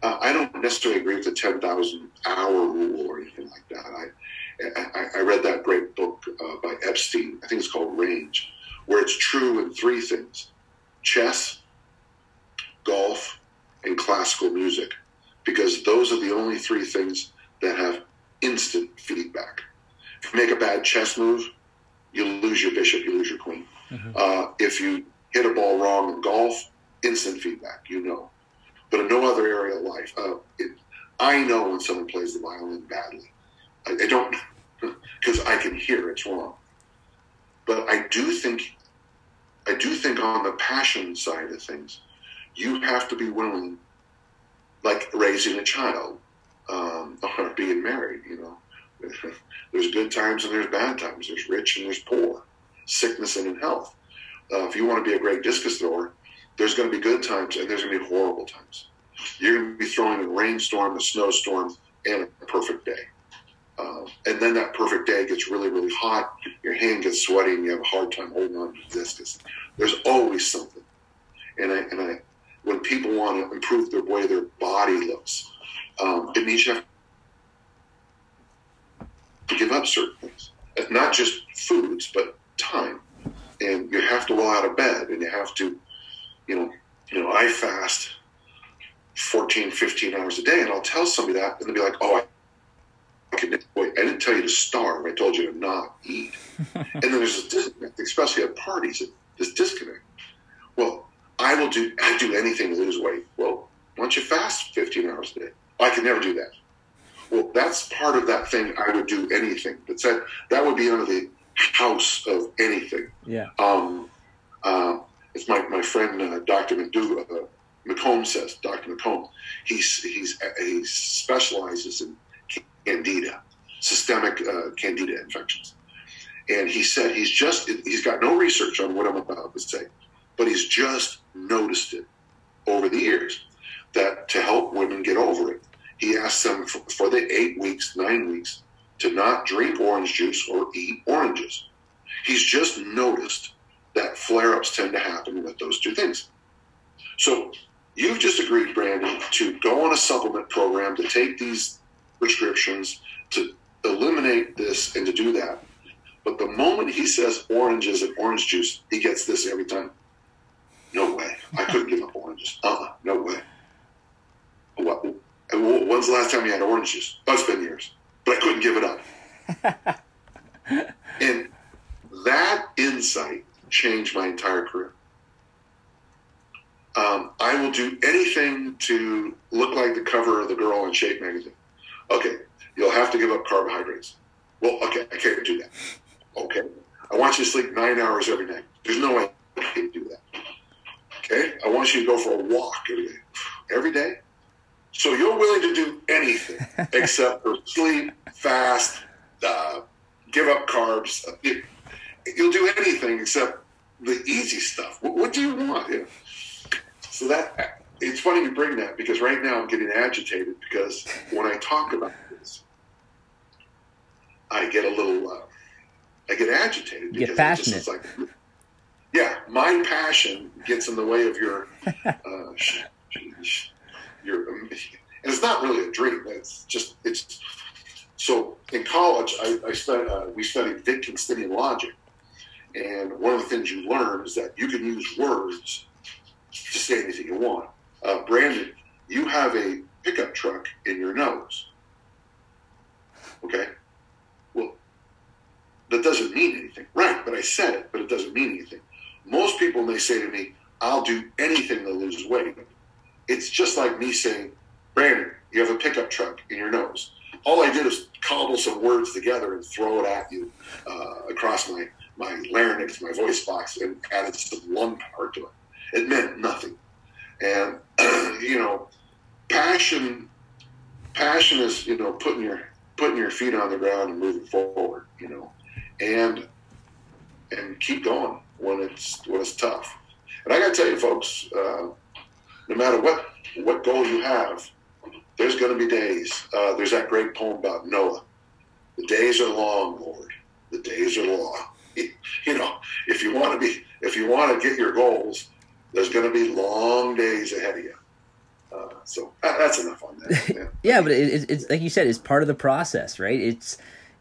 Uh, I don't necessarily agree with the 10,000 hour rule or anything like that. I, I, I read that great book uh, by Epstein, I think it's called Range, where it's true in three things chess, golf, and classical music, because those are the only three things that have instant feedback. If you make a bad chess move, you lose your bishop, you lose your queen. Mm-hmm. Uh, if you hit a ball wrong in golf, instant feedback, you know. But in no other area of life, uh, it, I know when someone plays the violin badly. I, I don't, because I can hear it's wrong. But I do think, I do think on the passion side of things, you have to be willing, like raising a child, um, or being married. You know, there's good times and there's bad times. There's rich and there's poor, sickness and in health. Uh, if you want to be a great discus thrower, there's going to be good times and there's going to be horrible times. You're going to be throwing a rainstorm, a snowstorm, and a perfect day. Uh, and then that perfect day gets really, really hot. Your hand gets sweaty, and you have a hard time holding on to the discus. There's always something. And I, and I, when people want to improve the way their body looks, um, it means you have to give up certain things, not just foods, but time. And you have to roll out of bed, and you have to, you know, you know, I fast 14, 15 hours a day, and I'll tell somebody that, and they'll be like, "Oh, I, I, wait, I didn't tell you to starve. I told you to not eat." and then there's this disconnect, especially at parties. This disconnect. Well, I will do. I do anything to lose weight. Well, why don't you fast 15 hours a day? I can never do that. Well, that's part of that thing. I would do anything. But that that would be under the house of anything. Yeah. Um, uh, it's my my friend uh, Dr. McDougall, uh, McComb says. Dr. McComb. He's he's he specializes in candida, systemic uh, candida infections, and he said he's just he's got no research on what I'm about to say, but he's just noticed it over the years that to help women get over it he asked them for, for the eight weeks, nine weeks, to not drink orange juice or eat oranges. He's just noticed that flare ups tend to happen with those two things. So you've just agreed, Brandon, to go on a supplement program to take these prescriptions to eliminate this and to do that. But the moment he says oranges and orange juice, he gets this every time. No way. I couldn't give up oranges. Uh uh no way. What? When's the last time you had oranges? Oh, it's been years, but I couldn't give it up. and that insight changed my entire career. Um, I will do anything to look like the cover of the girl in Shape magazine. Okay, you'll have to give up carbohydrates. Well, okay, I can't do that. Okay, I want you to sleep nine hours every night. There's no way I can do that. Okay, I want you to go for a walk every day. Every day? So you're willing to do anything except for sleep, fast, uh, give up carbs. You'll do anything except the easy stuff. What, what do you want? Yeah. So that it's funny you bring that because right now I'm getting agitated because when I talk about this, I get a little, uh, I get agitated. You get passionate. Like, yeah, my passion gets in the way of your. Uh, you're, and it's not really a dream. It's just it's. So in college, I, I studied, uh, we studied Wittgensteinian logic, and one of the things you learn is that you can use words to say anything you want. Uh, Brandon, you have a pickup truck in your nose. Okay. Well, that doesn't mean anything, right? But I said it, but it doesn't mean anything. Most people, may say to me, "I'll do anything to lose weight," it's just like me saying, Brandon, you have a pickup truck in your nose. All I did is cobble some words together and throw it at you uh, across my, my larynx, my voice box, and added some lung power to it. It meant nothing. And, you know, passion, passion is, you know, putting your, putting your feet on the ground and moving forward, you know, and, and keep going when it's, when it's tough. And I got to tell you, folks, uh, no matter what what goal you have, there's going to be days. Uh, there's that great poem about Noah. The days are long, Lord. The days are long. you know, if you want to be, if you want to get your goals, there's going to be long days ahead of you. Uh, so that's enough on that. Yeah, but it, it's like you said, it's part of the process, right? It's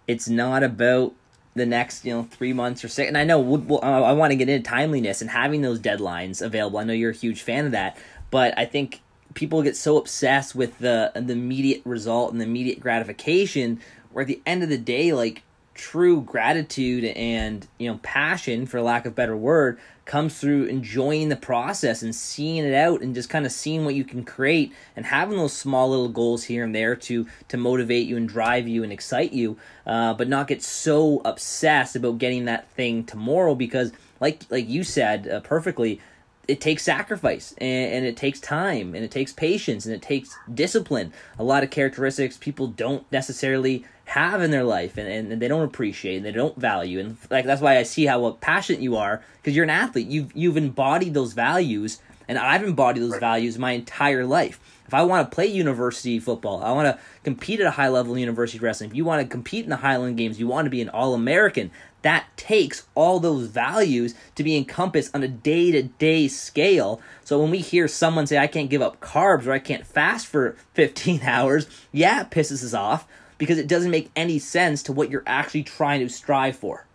it's not about the next you know three months or six. And I know we'll, we'll, I want to get into timeliness and having those deadlines available. I know you're a huge fan of that, but I think people get so obsessed with the the immediate result and the immediate gratification where at the end of the day like true gratitude and you know passion for lack of better word comes through enjoying the process and seeing it out and just kind of seeing what you can create and having those small little goals here and there to to motivate you and drive you and excite you uh, but not get so obsessed about getting that thing tomorrow because like like you said uh, perfectly it takes sacrifice and, and, it takes time and it takes patience and it takes discipline. A lot of characteristics people don't necessarily have in their life and, and, they don't appreciate and they don't value. And like that's why i see how uh, passionate you are because you're an athlete. You've you've embodied those values and i've embodied those values my entire life if I want to play university football, I want to compete at a high level in university wrestling. If you want to compete in the Highland Games, you want to be an All American. That takes all those values to be encompassed on a day to day scale. So when we hear someone say, I can't give up carbs or I can't fast for 15 hours, yeah, it pisses us off because it doesn't make any sense to what you're actually trying to strive for.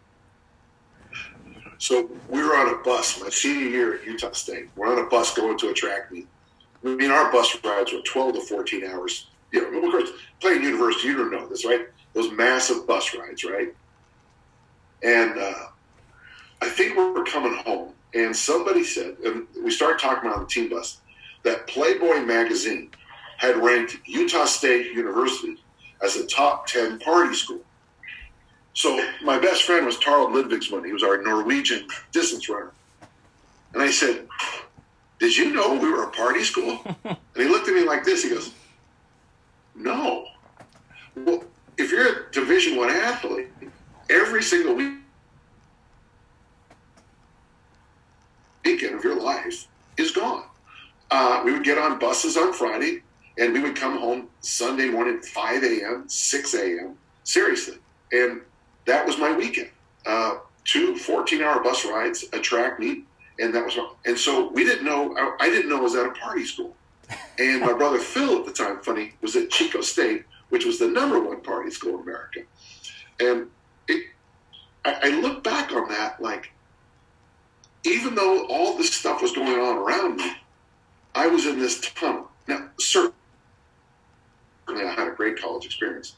So we were on a bus my senior year at Utah State. We're on a bus going to a track meet I mean, our bus rides were 12 to 14 hours. You know, of course, playing university, you don't know this, right? Those massive bus rides, right? And uh, I think we were coming home, and somebody said, and we started talking about the team bus, that Playboy magazine had ranked Utah State University as a top 10 party school. So my best friend was Tarl Ludvigsson. He was our Norwegian distance runner. And I said, did you know we were a party school? and he looked at me like this. He goes, no. Well, if you're a Division One athlete, every single week, weekend of your life is gone. Uh, we would get on buses on Friday, and we would come home Sunday morning, 5 a.m., 6 a.m., seriously. And that was my weekend. Uh, two 14 hour bus rides, a track meet, and that was and so we didn't know I, I didn't know I was at a party school. And my brother phil at the time funny was at chico state which was the number one party school in america. And it I, I look back on that like even though all this stuff was going on around me i was in this tunnel. Now certainly i had a great college experience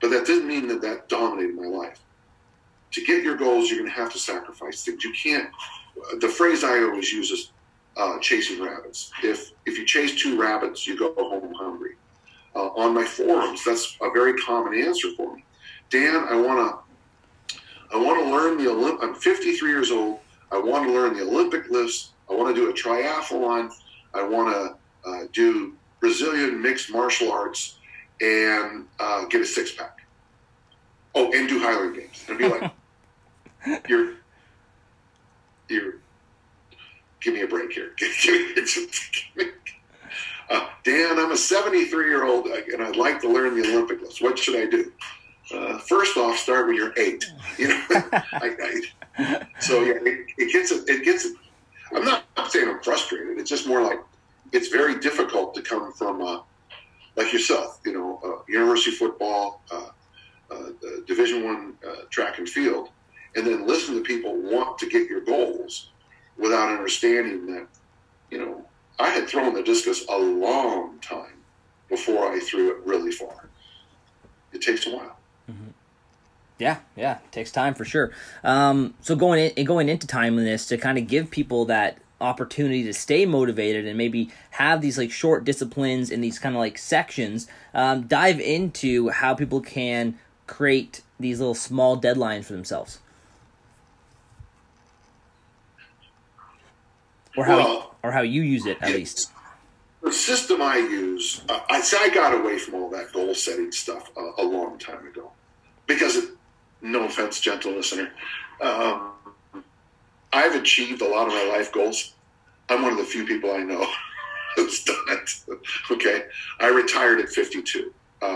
but that didn't mean that that dominated my life. To get your goals you're going to have to sacrifice things. You can't the phrase I always use is uh, chasing rabbits. If if you chase two rabbits, you go home hungry. Uh, on my forums, that's a very common answer for me. Dan, I want to I want to learn the Olymp. I'm 53 years old. I want to learn the Olympic lifts. I want to do a triathlon. I want to uh, do Brazilian mixed martial arts and uh, get a six pack. Oh, and do Highland Games. And be like, you're you give me a break here. uh, Dan, I'm a 73 year old uh, and I'd like to learn the Olympic lifts. What should I do? Uh, first off, start when you're eight. You know, I, I, so yeah, it, it gets it gets. I'm not saying I'm frustrated. It's just more like it's very difficult to come from uh, like yourself. You know, uh, university football, uh, uh, Division One track and field, and then listen to people want to get your goals without understanding that, you know, I had thrown the discus a long time before I threw it really far. It takes a while. Mm-hmm. Yeah, yeah, it takes time for sure. Um, so going in, going into timeliness to kind of give people that opportunity to stay motivated and maybe have these like short disciplines in these kind of like sections. Um, dive into how people can create these little small deadlines for themselves. Or how well, or how you use it at least. The system I use, uh, I say I got away from all that goal setting stuff uh, a long time ago because, it, no offense, gentle listener, um, I've achieved a lot of my life goals. I'm one of the few people I know who's done it. okay, I retired at 52. Uh,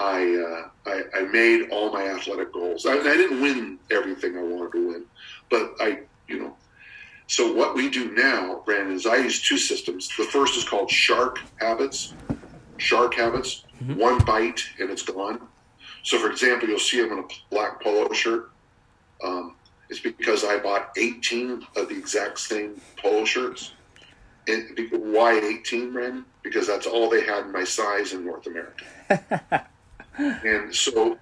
I, uh, I, I made all my athletic goals. I, I, didn't win everything I wanted to win, but I you know so what we do now, Brandon, is I use two systems. The first is called Shark Habits. Shark Habits. Mm-hmm. One bite and it's gone. So, for example, you'll see them in a black polo shirt. Um, it's because I bought 18 of the exact same polo shirts. And why 18, Brandon? Because that's all they had in my size in North America. and so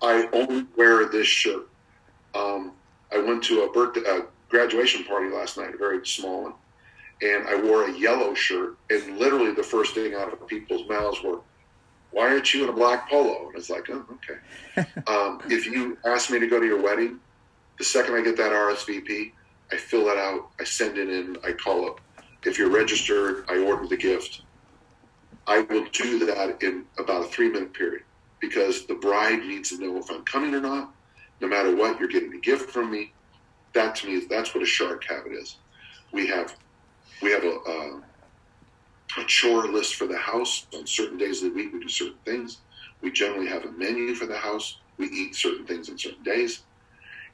I only wear this shirt. Um, I went to a birthday, a graduation party last night, a very small one, and I wore a yellow shirt. And literally, the first thing out of people's mouths were, "Why aren't you in a black polo?" And it's like, "Oh, okay." um, if you ask me to go to your wedding, the second I get that RSVP, I fill it out, I send it in, I call up. If you're registered, I order the gift. I will do that in about a three minute period because the bride needs to know if I'm coming or not. No matter what, you're getting a gift from me. That to me, is that's what a shark habit is. We have we have a, a, a chore list for the house. On certain days of the week, we do certain things. We generally have a menu for the house. We eat certain things on certain days.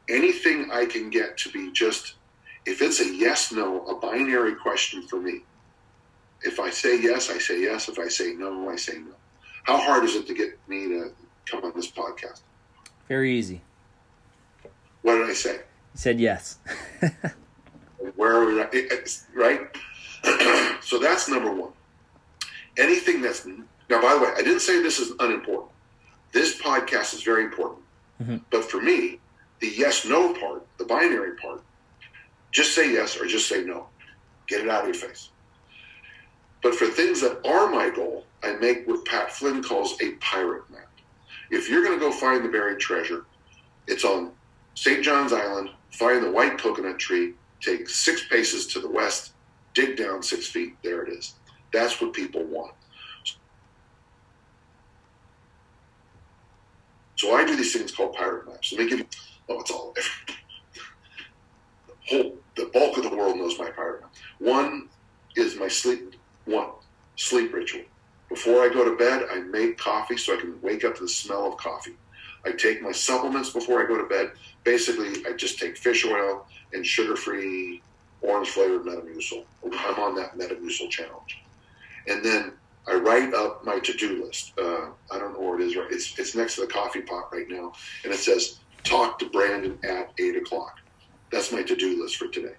Anything I can get to be just, if it's a yes no, a binary question for me. If I say yes, I say yes. If I say no, I say no. How hard is it to get me to come on this podcast? Very easy. What did I say? You said yes. Where are we? at? Right? so that's number one. Anything that's now, by the way, I didn't say this is unimportant. This podcast is very important. Mm-hmm. But for me, the yes no part, the binary part, just say yes or just say no. Get it out of your face. But for things that are my goal, I make what Pat Flynn calls a pirate map. If you're going to go find the buried treasure, it's on St. John's Island, find the white coconut tree, take six paces to the west, dig down six feet, there it is. That's what people want. So I do these things called pirate maps. Let me give you, oh, it's all different. The whole, the bulk of the world knows my pirate map. One is my sleep, one, sleep ritual. Before I go to bed, I make coffee so I can wake up to the smell of coffee. I take my supplements before I go to bed. Basically, I just take fish oil and sugar-free orange flavored Metamucil. I'm on that Metamucil challenge. And then I write up my to-do list. Uh, I don't know where it is. Right, it's it's next to the coffee pot right now, and it says talk to Brandon at eight o'clock. That's my to-do list for today.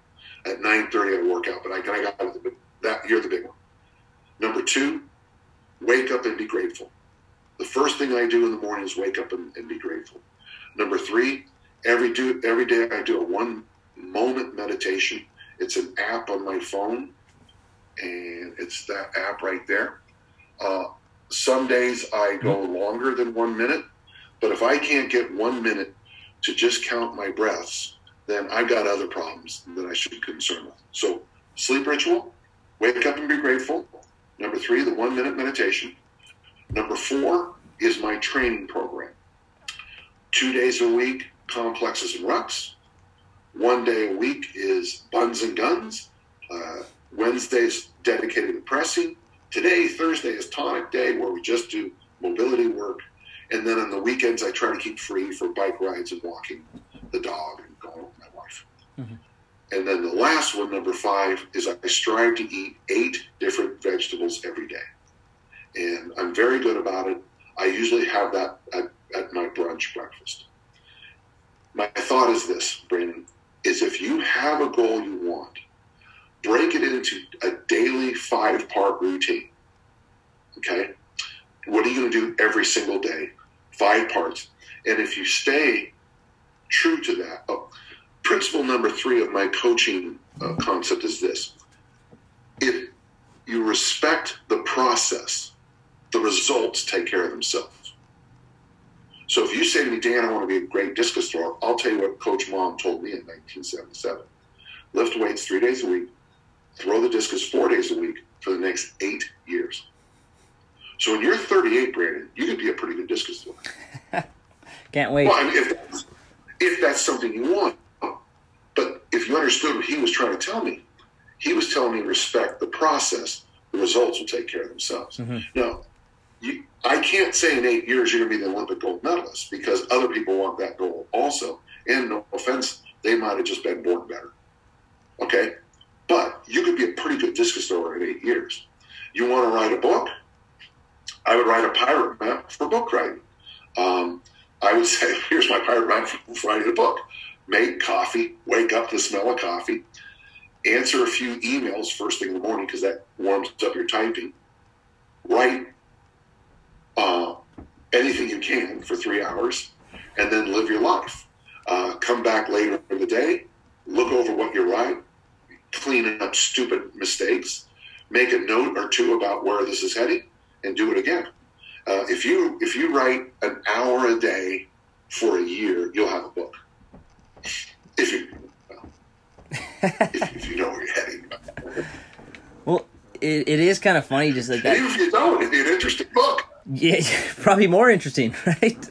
At nine thirty, I work out, but I, I got it, that. You're the big one. Number two, wake up and be grateful. The first thing I do in the morning is wake up and, and be grateful. Number three, every do every day I do a one moment meditation. It's an app on my phone, and it's that app right there. Uh, some days I go longer than one minute, but if I can't get one minute to just count my breaths, then I've got other problems that I should concern with. So, sleep ritual, wake up and be grateful. Number three, the one minute meditation. Number four is my training program. Two days a week, complexes and rucks. One day a week is buns and guns. Uh, Wednesdays dedicated to pressing. Today, Thursday, is tonic day where we just do mobility work. And then on the weekends, I try to keep free for bike rides and walking the dog and going with my wife. Mhm. And then the last one, number five, is I strive to eat eight different vegetables every day. And I'm very good about it. I usually have that at, at my brunch breakfast. My thought is this, Brandon, is if you have a goal you want, break it into a daily five part routine. Okay? What are you going to do every single day? Five parts. And if you stay true to that, oh, principle number three of my coaching uh, concept is this if you respect the process, the results take care of themselves. So if you say to me, Dan, I want to be a great discus thrower, I'll tell you what Coach Maughan told me in 1977. Lift weights three days a week, throw the discus four days a week for the next eight years. So when you're 38, Brandon, you could be a pretty good discus thrower. Can't wait. Well, I mean, if that's, if that's something you want, but if you understood what he was trying to tell me, he was telling me respect the process. The results will take care of themselves. Mhm. Now, I can't say in eight years you're going to be the Olympic gold medalist because other people want that goal also. And no offense, they might have just been born better. Okay, but you could be a pretty good discus thrower in eight years. You want to write a book? I would write a pirate map for book writing. Um, I would say, here's my pirate map for writing a book. Make coffee, wake up to the smell of coffee, answer a few emails first thing in the morning because that warms up your typing. Write uh, anything you can for three hours, and then live your life. Uh, come back later in the day, look over what you write, clean up stupid mistakes, make a note or two about where this is heading, and do it again. Uh, if you if you write an hour a day for a year, you'll have a book. If you well, if, if you know where you're heading. Well, it, it is kind of funny, just like that. Even if you don't, it'd be an interesting book. Yeah, probably more interesting, right?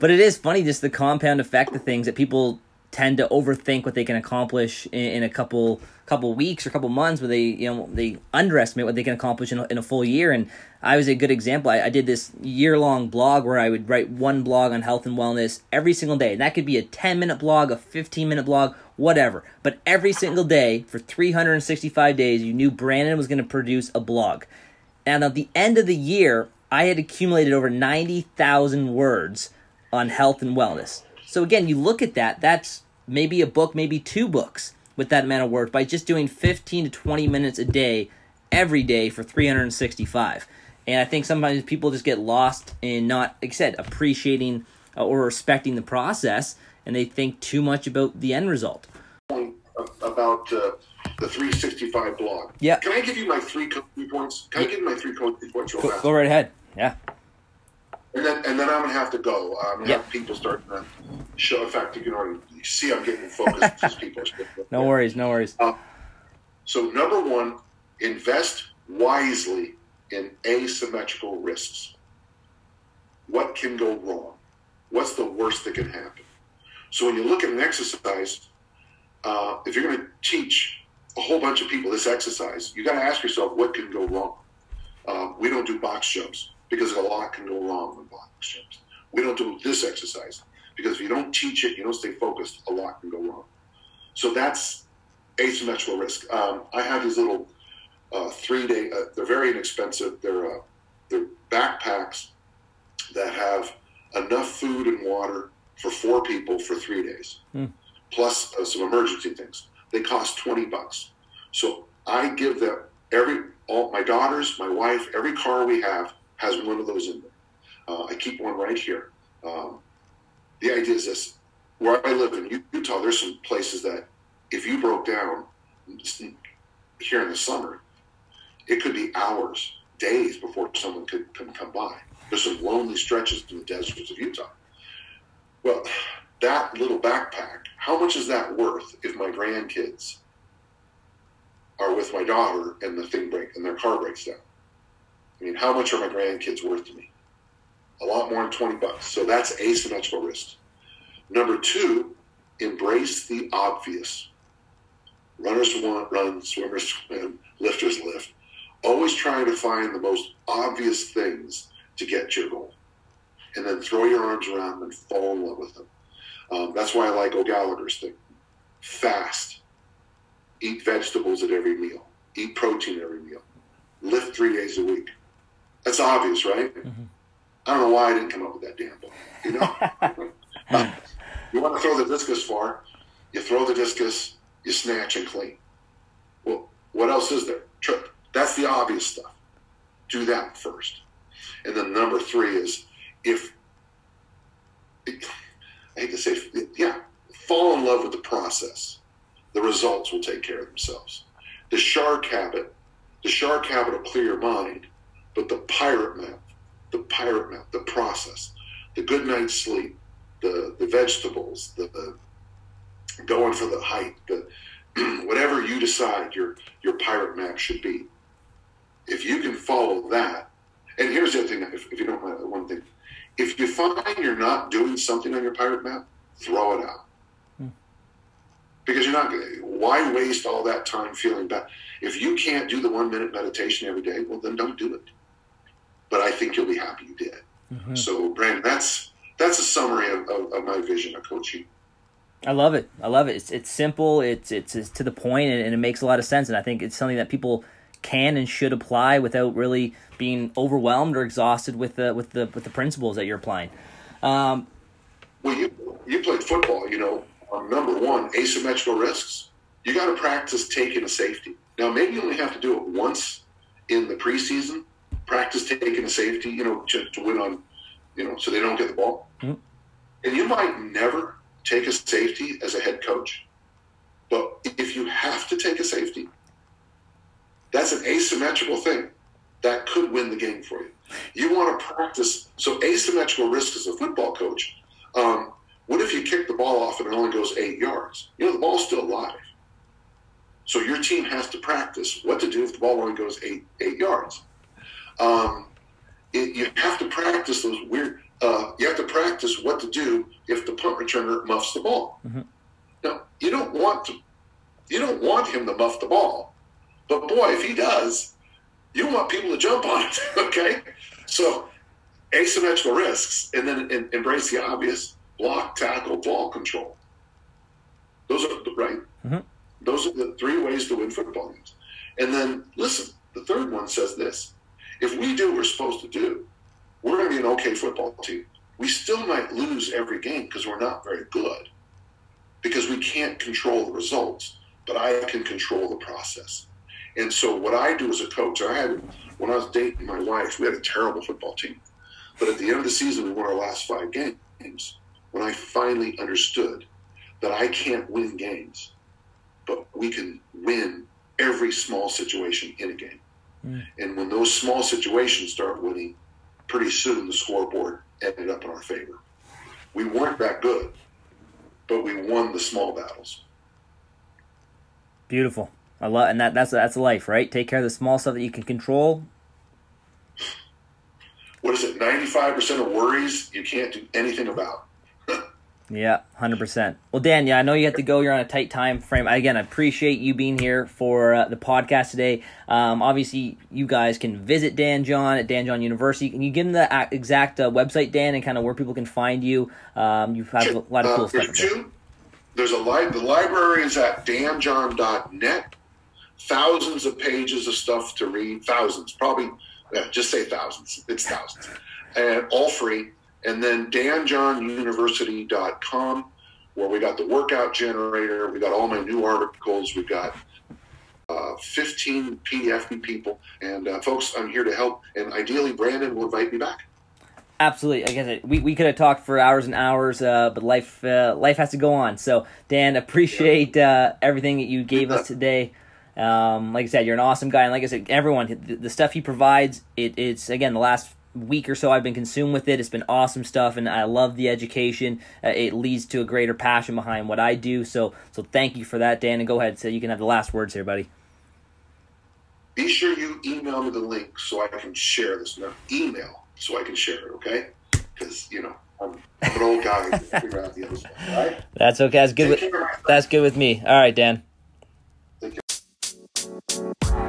But it is funny, just the compound effect of things that people tend to overthink what they can accomplish in, in a couple couple weeks or couple months, where they you know they underestimate what they can accomplish in a, in a full year. And I was a good example. I, I did this year long blog where I would write one blog on health and wellness every single day. And that could be a ten minute blog, a fifteen minute blog, whatever. But every single day for three hundred and sixty five days, you knew Brandon was going to produce a blog. And at the end of the year, I had accumulated over 90,000 words on health and wellness. So again, you look at that, that's maybe a book, maybe two books with that amount of work by just doing 15 to 20 minutes a day every day for 365. And I think sometimes people just get lost in not, like I said, appreciating uh, or respecting the process and they think too much about the end result. About uh, the 365 blog. Yeah. Can I give you my three points? Can I give you my three points Go, go right ahead. Yeah. And then, and then I'm gonna have to go. I'm gonna Yeah. have people start to show. In fact, you can already see I'm getting focused because people. Are No worries, no worries. So number one, invest wisely in asymmetrical risks. What can go wrong? What's the worst that can happen? So when you look at an exercise, uh, if you're going to teach a whole bunch of people this exercise, you got to ask yourself what can go wrong. Uh, we don't do box jumps because a lot can go wrong with box jumps. We don't do this exercise because if you don't teach it, you don't stay focused, a lot can go wrong. So that's asymmetrical risk. Um, I have these little uh, three day. Uh, they're very inexpensive. They're uh, they're backpacks that have enough food and water for four people for three days, Hmm. plus uh, some emergency things. They cost twenty bucks. So I give them every all my daughters, my wife, every car we have has one of those in there. Uh, I keep one right here. Um, the idea is this: where I live in Utah, there's some places that if you broke down here in the summer, it could be hours, days before someone could, could come by. There's some lonely stretches in the deserts of Utah. Well, that little backpack, how much is that worth if my grandkids are with my daughter and the thing break and their car breaks down? I mean, how much are my grandkids worth to me? A lot more than 20 bucks. So that's asymmetrical risk. Number two, embrace the obvious. Runners want run, swimmers swim, lifters lift. Always trying to find the most obvious things to get your goal. And then throw your arms around them and fall in love with them. Um, that's why I like O'Gallagher's thing. Fast. Eat vegetables at every meal. Eat protein every meal. Lift three days a week. That's obvious, right? Mhm. I don't know why I didn't come up with that damn book. You know? You want to throw the discus far, you throw the discus, you snatch and clean. Well, what else is there? Trip. That's the obvious stuff. Do that first. And then number three is if, I hate to say, yeah, fall in love with the process. The results will take care of themselves. The shark habit, the shark habit will clear your mind, but the pirate map, the pirate map, the process, the good night's sleep, the, the vegetables, the, the going for the hike, the whatever you decide your your pirate map should be. If you can follow that, and here's the other thing, if, if you don't mind, one thing, if you find you're not doing something on your pirate map, throw it out. Hmm. Because you're not going to, why waste all that time feeling bad? If you can't do the one minute meditation every day, well, then don't do it. But I think you'll be happy you did. Mhm. So, Brandon, that's that's a summary of, of, of my vision of coaching. I love it. I love it. It's it's simple. It's it's, it's to the point, and, and it makes a lot of sense. And I think it's something that people can and should apply without really being overwhelmed or exhausted with the with the with the principles that you're applying. Um, Well, you you played football, you know. On number one, asymmetrical risks. You got to practice taking a safety. Now, maybe you only have to do it once in the preseason. Practice taking a safety, you know, to, to win on, you know, so they don't get the ball. Mhm. And you might never take a safety as a head coach, but if you have to take a safety, that's an asymmetrical thing that could win the game for you. You want to practice. So asymmetrical risk as a football coach. Um, what if you kick the ball off and it only goes eight yards? You know the ball's still alive. So your team has to practice what to do if the ball only goes eight eight yards. Um, it, you have to practice those weird. Uh, you have to practice what to do if the punt returner muffs the ball. Mm-hmm. Now you don't want to. You don't want him to muff the ball, but boy, if he does, you want people to jump on it. okay, so asymmetrical risks, and then and embrace the obvious: block, tackle, ball control. Those are the right. Mm-hmm. Those are the three ways to win football games. And then listen, the third one says this: if we do what we're supposed to do, we're going to be an okay football team. We still might lose every game because we're not very good, because we can't control the results. But I can control the process. And so what I do as a coach, I had when I was dating my wife, we had a terrible football team. But at the end of the season, we won our last five games. When I finally understood that I can't win games, but we can win every small situation in a game. Mm. And when those small situations start winning, pretty soon the scoreboard ended up in our favor. We weren't that good, but we won the small battles. Beautiful. I love, and that that's that's life, right? Take care of the small stuff that you can control. What is it? Ninety five percent of worries you can't do anything about. Yeah, hundred percent. Well, Dan, yeah, I know you have to go. You're on a tight time frame. Again, I appreciate you being here for uh, the podcast today. Um, obviously, you guys can visit Dan John at Dan John University. Can you give them the exact uh, website, Dan, and kind of where people can find you? Um, you have a lot of cool uh, stuff. Two, there's a li- the library is at danjohn.net. Thousands of pages of stuff to read. Thousands, probably. Yeah, just say thousands. It's thousands, and all free and then danjohnuniversity.com, where we got the workout generator, we got all my new articles, we've got uh, 15 PDF people. And uh, folks, I'm here to help. And ideally, Brandon will invite me back. Absolutely. Like I said, we, we could have talked for hours and hours, uh, but life uh, life has to go on. So, Dan, appreciate uh, everything that you gave us today. Um, like I said, you're an awesome guy, and like I said, everyone, the, the stuff he provides, it, it's again the last week or so I've been consumed with it. It's been awesome stuff, and I love the education. Uh, it leads to a greater passion behind what I do. So, so thank you for that, Dan. And go ahead, so you can have the last words here, buddy. Be sure you email me the link so I can share this. Now, email so I can share it. Okay? Because you know I'm, I'm, an old guy. figure out the other stuff. All right? That's okay. That's good. With, that's good with me. All right, Dan. Thank you.